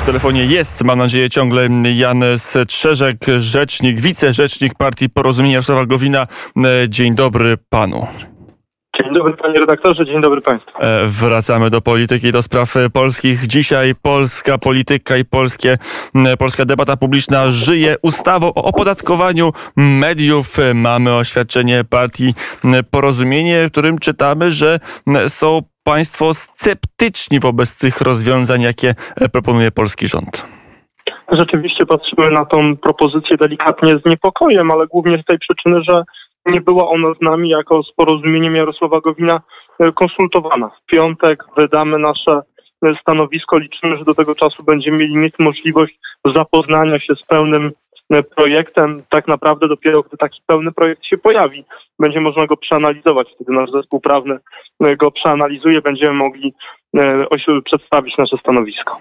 W telefonie jest, mam nadzieję, ciągle Jan Strzeżek, rzecznik, wicerzecznik partii Porozumienia Jarosława Gowina. Dzień dobry panu. Dzień dobry panie redaktorze, dzień dobry państwu. E, wracamy do polityki, do spraw polskich. Dzisiaj polska polityka i polskie, polska debata publiczna żyje ustawą o opodatkowaniu mediów. Mamy oświadczenie partii Porozumienie, w którym czytamy, że są państwo sceptyczni wobec tych rozwiązań, jakie proponuje polski rząd. Rzeczywiście patrzymy na tą propozycję delikatnie z niepokojem, ale głównie z tej przyczyny, że nie była ona z nami jako z porozumieniem Jarosława Gowina e, konsultowana. W piątek wydamy nasze e, stanowisko. Liczymy, że do tego czasu będziemy mieli mieć możliwość zapoznania się z pełnym e, projektem. Tak naprawdę dopiero gdy taki pełny projekt się pojawi, będzie można go przeanalizować. Wtedy nasz zespół prawny go przeanalizuje, będziemy mogli przedstawić nasze stanowisko.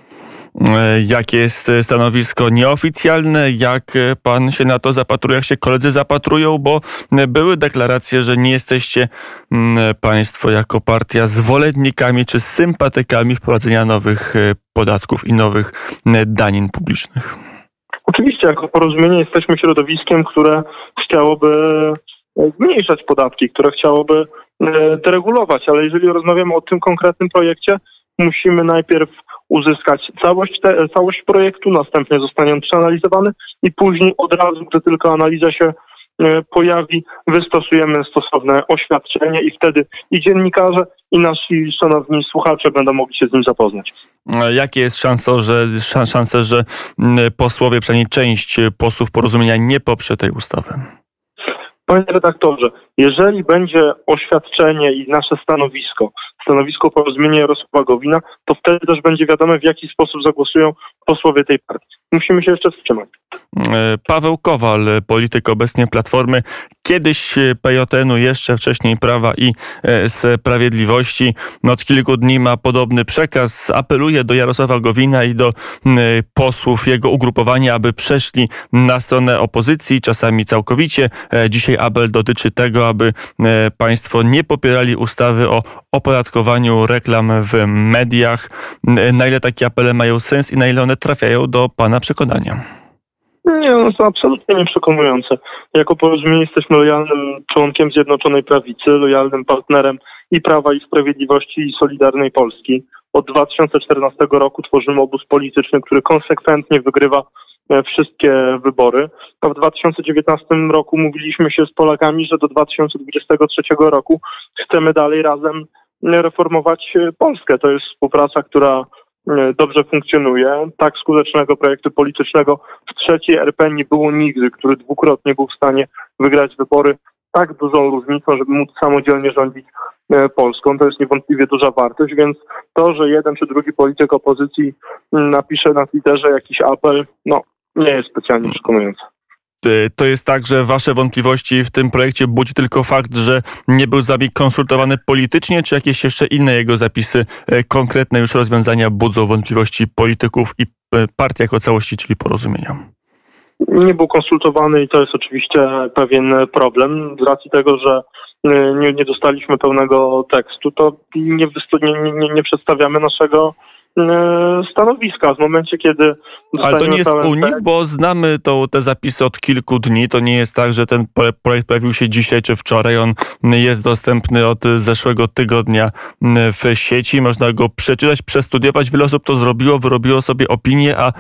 E, jakie jest stanowisko nieoficjalne, jak pan się na to zapatruje, jak się koledzy zapatrują, bo były deklaracje, że nie jesteście mm, państwo jako partia zwolennikami czy sympatykami wprowadzenia nowych e, podatków i nowych danin publicznych. Oczywiście, jako porozumienie jesteśmy środowiskiem, które chciałoby zmniejszać podatki, które chciałoby deregulować, ale jeżeli rozmawiamy o tym konkretnym projekcie, musimy najpierw uzyskać całość, te, całość projektu, następnie zostanie on przeanalizowany i później od razu, gdy tylko analiza się e, pojawi, wystosujemy stosowne oświadczenie i wtedy i dziennikarze, i nasi szanowni słuchacze będą mogli się z nim zapoznać. Jakie jest szansa, że, szanse, że posłowie, przynajmniej część posłów porozumienia nie poprze tej ustawy? Panie redaktorze, jeżeli będzie oświadczenie i nasze stanowisko, stanowisko porozumienia Jarosława Gowina, to wtedy też będzie wiadomo, w jaki sposób zagłosują posłowie tej partii. Musimy się jeszcze wstrzymać. E, Paweł Kowal, polityk obecnie Platformy, kiedyś PJN-u, jeszcze wcześniej Prawa i e, Sprawiedliwości. Od kilku dni ma podobny przekaz. Apeluje do Jarosława Gowina i do posłów jego ugrupowania, aby przeszli na stronę opozycji, czasami całkowicie. E, dzisiaj apel dotyczy tego, aby państwo nie popierali ustawy o opodatkowaniu reklam w mediach. Na ile takie apele mają sens i na ile one trafiają do Pana przekonania? Nie, one są absolutnie nieprzekonujące. Jako porozumienie jesteśmy lojalnym członkiem Zjednoczonej Prawicy, lojalnym partnerem i Prawa i Sprawiedliwości i Solidarnej Polski. Od 2014 roku tworzymy obóz polityczny, który konsekwentnie wygrywa e, wszystkie wybory. A w 2019 roku mówiliśmy się z Polakami, że do 2023 roku chcemy dalej razem reformować Polskę. To jest współpraca, która E, dobrze funkcjonuje. Tak skutecznego projektu politycznego w trzeciej RP nie było nigdy, który dwukrotnie był w stanie wygrać wybory tak dużą różnicą, żeby móc samodzielnie rządzić e, Polską. To jest niewątpliwie duża wartość, więc to, że jeden czy drugi polityk opozycji napisze na Twitterze jakiś apel, no nie jest specjalnie przekonujące. Y, to jest tak, że wasze wątpliwości w tym projekcie budzi tylko fakt, że nie był zabieg konsultowany politycznie, czy jakieś jeszcze inne jego zapisy, y, konkretne już rozwiązania budzą wątpliwości polityków i y, partii jako całości, czyli porozumienia? Nie był konsultowany i to jest oczywiście pewien problem z racji tego, że nie, nie dostaliśmy pełnego tekstu, to nie, nie, nie, przedstawiamy naszego stanowiska. W momencie, kiedy. Ale to nie jest unik, bo znamy to, te zapisy od kilku dni. To nie jest tak, że ten projekt pojawił się dzisiaj czy wczoraj. On jest dostępny od zeszłego tygodnia w sieci. Można go przeczytać, przestudiować. Wiele osób to zrobiło, wyrobiło sobie opinię, a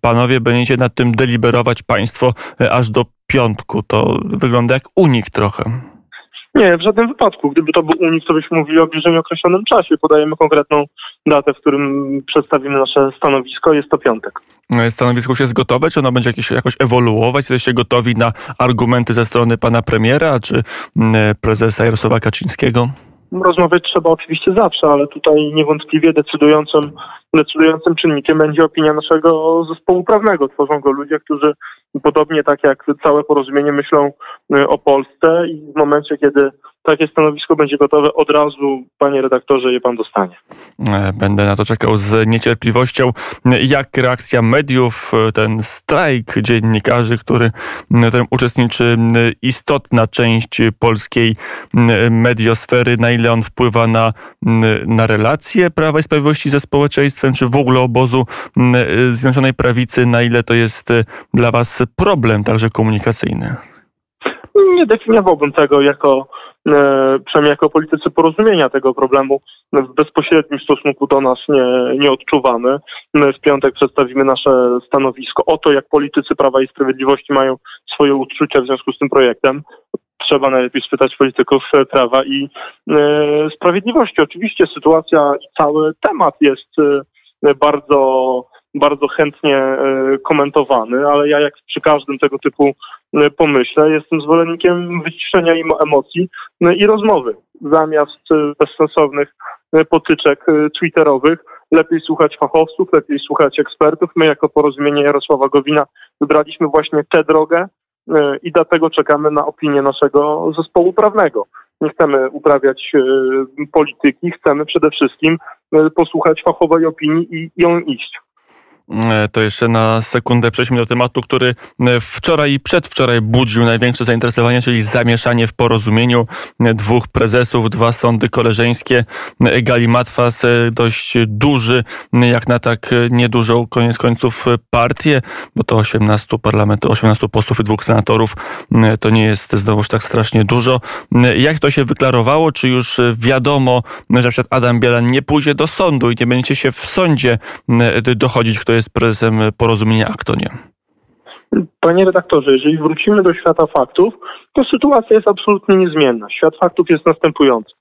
panowie będziecie nad tym deliberować państwo e, aż do piątku. To wygląda jak unik trochę. Nie, w żadnym wypadku. Gdyby to był unik, to byśmy mówili o bliżej określonym czasie. Podajemy konkretną datę, w którym przedstawimy nasze stanowisko. Jest to piątek. Stanowisko już jest gotowe? Czy ono będzie jakieś, jakoś ewoluować? Jesteście gotowi na argumenty ze strony pana premiera czy mm, prezesa Jarosława Kaczyńskiego? Rozmawiać trzeba oczywiście zawsze, ale tutaj niewątpliwie decydującym, decydującym czynnikiem będzie opinia naszego zespołu prawnego. Tworzą go ludzie, którzy podobnie tak jak całe porozumienie myślą y, o Polsce i w momencie, kiedy takie stanowisko będzie gotowe od razu, panie redaktorze, je pan dostanie. E, będę na to czekał z niecierpliwością. Jak reakcja mediów, ten strajk dziennikarzy, który, w którym uczestniczy istotna część polskiej mediosfery, na ile on wpływa na, na relacje Prawa i Sprawiedliwości ze społeczeństwem, czy w ogóle obozu Zjednoczonej Prawicy, na ile to jest dla was problem także komunikacyjny? Nie definiowałbym tego jako, e, przynajmniej jako politycy porozumienia tego problemu w bezpośrednim stosunku do nas nie, nie odczuwamy. My w piątek przedstawimy nasze stanowisko o to, jak politycy Prawa i Sprawiedliwości mają swoje uczucia w związku z tym projektem trzeba najlepiej spytać polityków prawa i e, sprawiedliwości. Oczywiście sytuacja i cały temat jest e, bardzo bardzo chętnie e, komentowany, ale ja jak przy każdym tego typu e, pomyśle, jestem zwolennikiem wyciszenia im emocji e, i rozmowy. Zamiast bezsensownych potyczek twitterowych, lepiej słuchać fachowców, lepiej słuchać ekspertów. My jako porozumienie Jarosława Gowina wybraliśmy właśnie tę drogę i dlatego czekamy na opinię naszego zespołu prawnego. Nie chcemy uprawiać polityki, chcemy przede wszystkim posłuchać fachowej opinii i ją iść. E, to jeszcze na sekundę przejdźmy do tematu, który e, wczoraj i przedwczoraj budził największe zainteresowanie, czyli zamieszanie w porozumieniu e, dwóch prezesów, dwa sądy koleżeńskie. Gali Matwas, dość duży, jak na tak niedużą koniec końców partię, bo to 18 parlamentu, 18 posłów i dwóch senatorów, to nie jest znowuż tak strasznie dużo. Jak to się wyklarowało? Czy już wiadomo, że na Adam Bielan nie pójdzie do sądu i nie będziecie się w sądzie dochodzić, kto jest jest prezesem porozumienia, a kto nie? Panie redaktorze, jeżeli wrócimy do świata faktów, to sytuacja jest absolutnie niezmienna. Świat faktów jest następujący.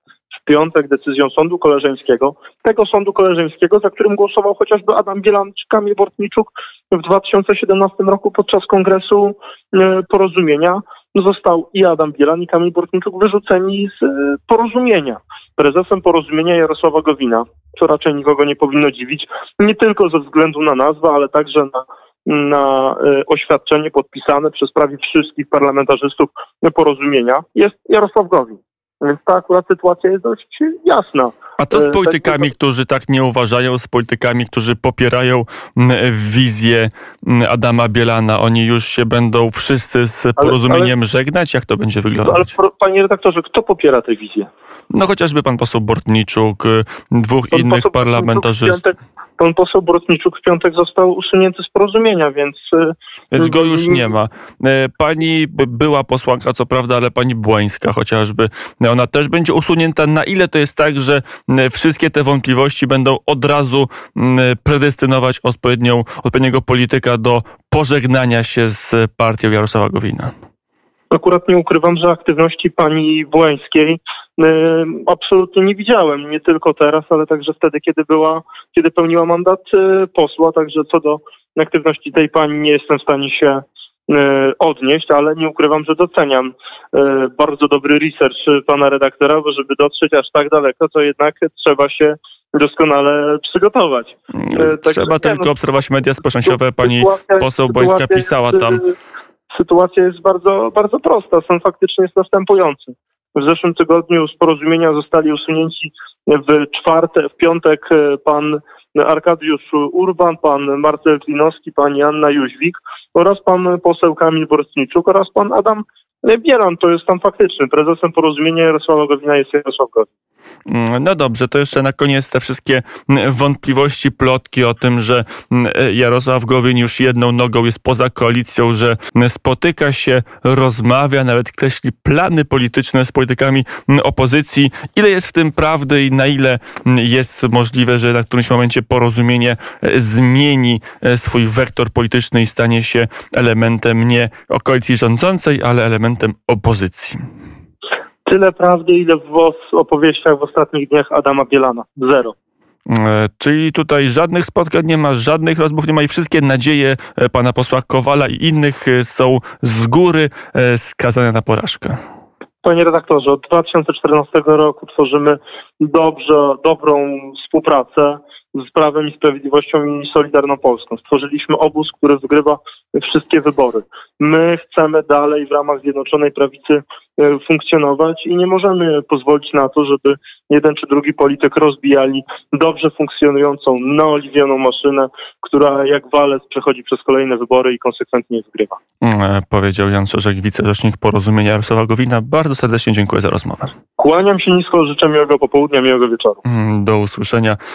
Piątek decyzją sądu koleżeńskiego, tego sądu koleżeńskiego, za którym głosował chociażby Adam Bielan czy Kamil Bortniczuk w 2017 roku podczas kongresu e, porozumienia, został i Adam Bielan i Kamil Bortniczuk wyrzuceni z e, porozumienia. Prezesem porozumienia Jarosława Gowina, co raczej nikogo nie powinno dziwić, nie tylko ze względu na nazwę, ale także na, na e, oświadczenie podpisane przez prawie wszystkich parlamentarzystów porozumienia, jest Jarosław Gowin. Więc ta akurat sytuacja jest dość jasna. A co z e, politykami, którzy tak nie uważają, z politykami, którzy popierają wizję Adama Bielana? Oni już się będą wszyscy z porozumieniem ale, ale, żegnać? Jak to będzie wyglądać? Ale panie redaktorze, kto popiera tę wizję? No chociażby pan poseł Bortniczuk, y, dwóch pan innych parlamentarzystów. Pan poseł Bortniczuk w piątek został usunięty z porozumienia, więc... Y, więc go już nie ma. Y, pani była posłanka, co prawda, ale pani Błańska chociażby, ona też będzie usunięta. Na ile to jest tak, że wszystkie te wątpliwości będą od razu predestynować odpowiednią, odpowiedniego polityka do pożegnania się z partią Jarosława Gowina? Akurat nie ukrywam, że aktywności pani Błańskiej y, absolutnie nie widziałem. Nie tylko teraz, ale także wtedy, kiedy była, kiedy pełniła mandat y, posła. Także co do aktywności tej pani nie jestem w stanie się y, odnieść, ale nie ukrywam, że doceniam bardzo dobry research pana redaktora, bo żeby dotrzeć aż tak daleko, to jednak trzeba się doskonale przygotować. Trzeba Także, tylko no, obserwować media społecznościowe. Pani poseł Bońska pisała tam sytuacja jest bardzo, bardzo prosta. Stan faktycznie jest następujący. W zeszłym tygodniu z porozumienia zostali usunięci w czwartek, w piątek e, pan Arkadiusz Urban, pan Marcel Klinowski, pani Anna Jóźwik oraz pan poseł Kamil Borstniczuk oraz pan Adam Bielan. To jest stan faktyczny. Prezesem porozumienia Jarosława Gowina jest Jarosław Gowin. Mm, no dobrze, to jeszcze na koniec te wszystkie mm, wątpliwości, plotki o tym, że mm, Jarosław Gowin już jedną nogą jest poza koalicją, że spotyka się, rozmawia, nawet kreśli plany polityczne z politykami opozycji. Ile jest w tym prawdy i na ile jest możliwe, że na którymś momencie porozumienie e, zmieni e, swój wektor polityczny i stanie się elementem nie koalicji rządzącej, ale elementem opozycji? Tyle prawdy, ile w opowieściach w ostatnich dniach Adama Bielana. Zero. E, czyli tutaj żadnych spotkań nie ma, żadnych rozmów nie ma i wszystkie nadzieje e, pana posła Kowala i innych e, są z góry skazane na porażkę. Panie redaktorze, od 2014 roku tworzymy dobrze, dobrą współpracę z Prawem i Sprawiedliwością i Solidarną Polską. Stworzyliśmy obóz, który wygrywa wszystkie wybory. My chcemy dalej w ramach Zjednoczonej Prawicy funkcjonować i nie możemy pozwolić na to, żeby jeden czy drugi polityk rozbijali dobrze funkcjonującą, naoliwioną maszynę, która jak walec przechodzi przez kolejne wybory i konsekwentnie wygrywa. E, powiedział Jan Szerzek, wicerzecznik Porozumienia Jarosława Gowina. Bardzo serdecznie dziękuję za rozmowę. Kłaniam się nisko, życzę miłego popołudnia, miłego wieczoru. Mm, Do usłyszenia.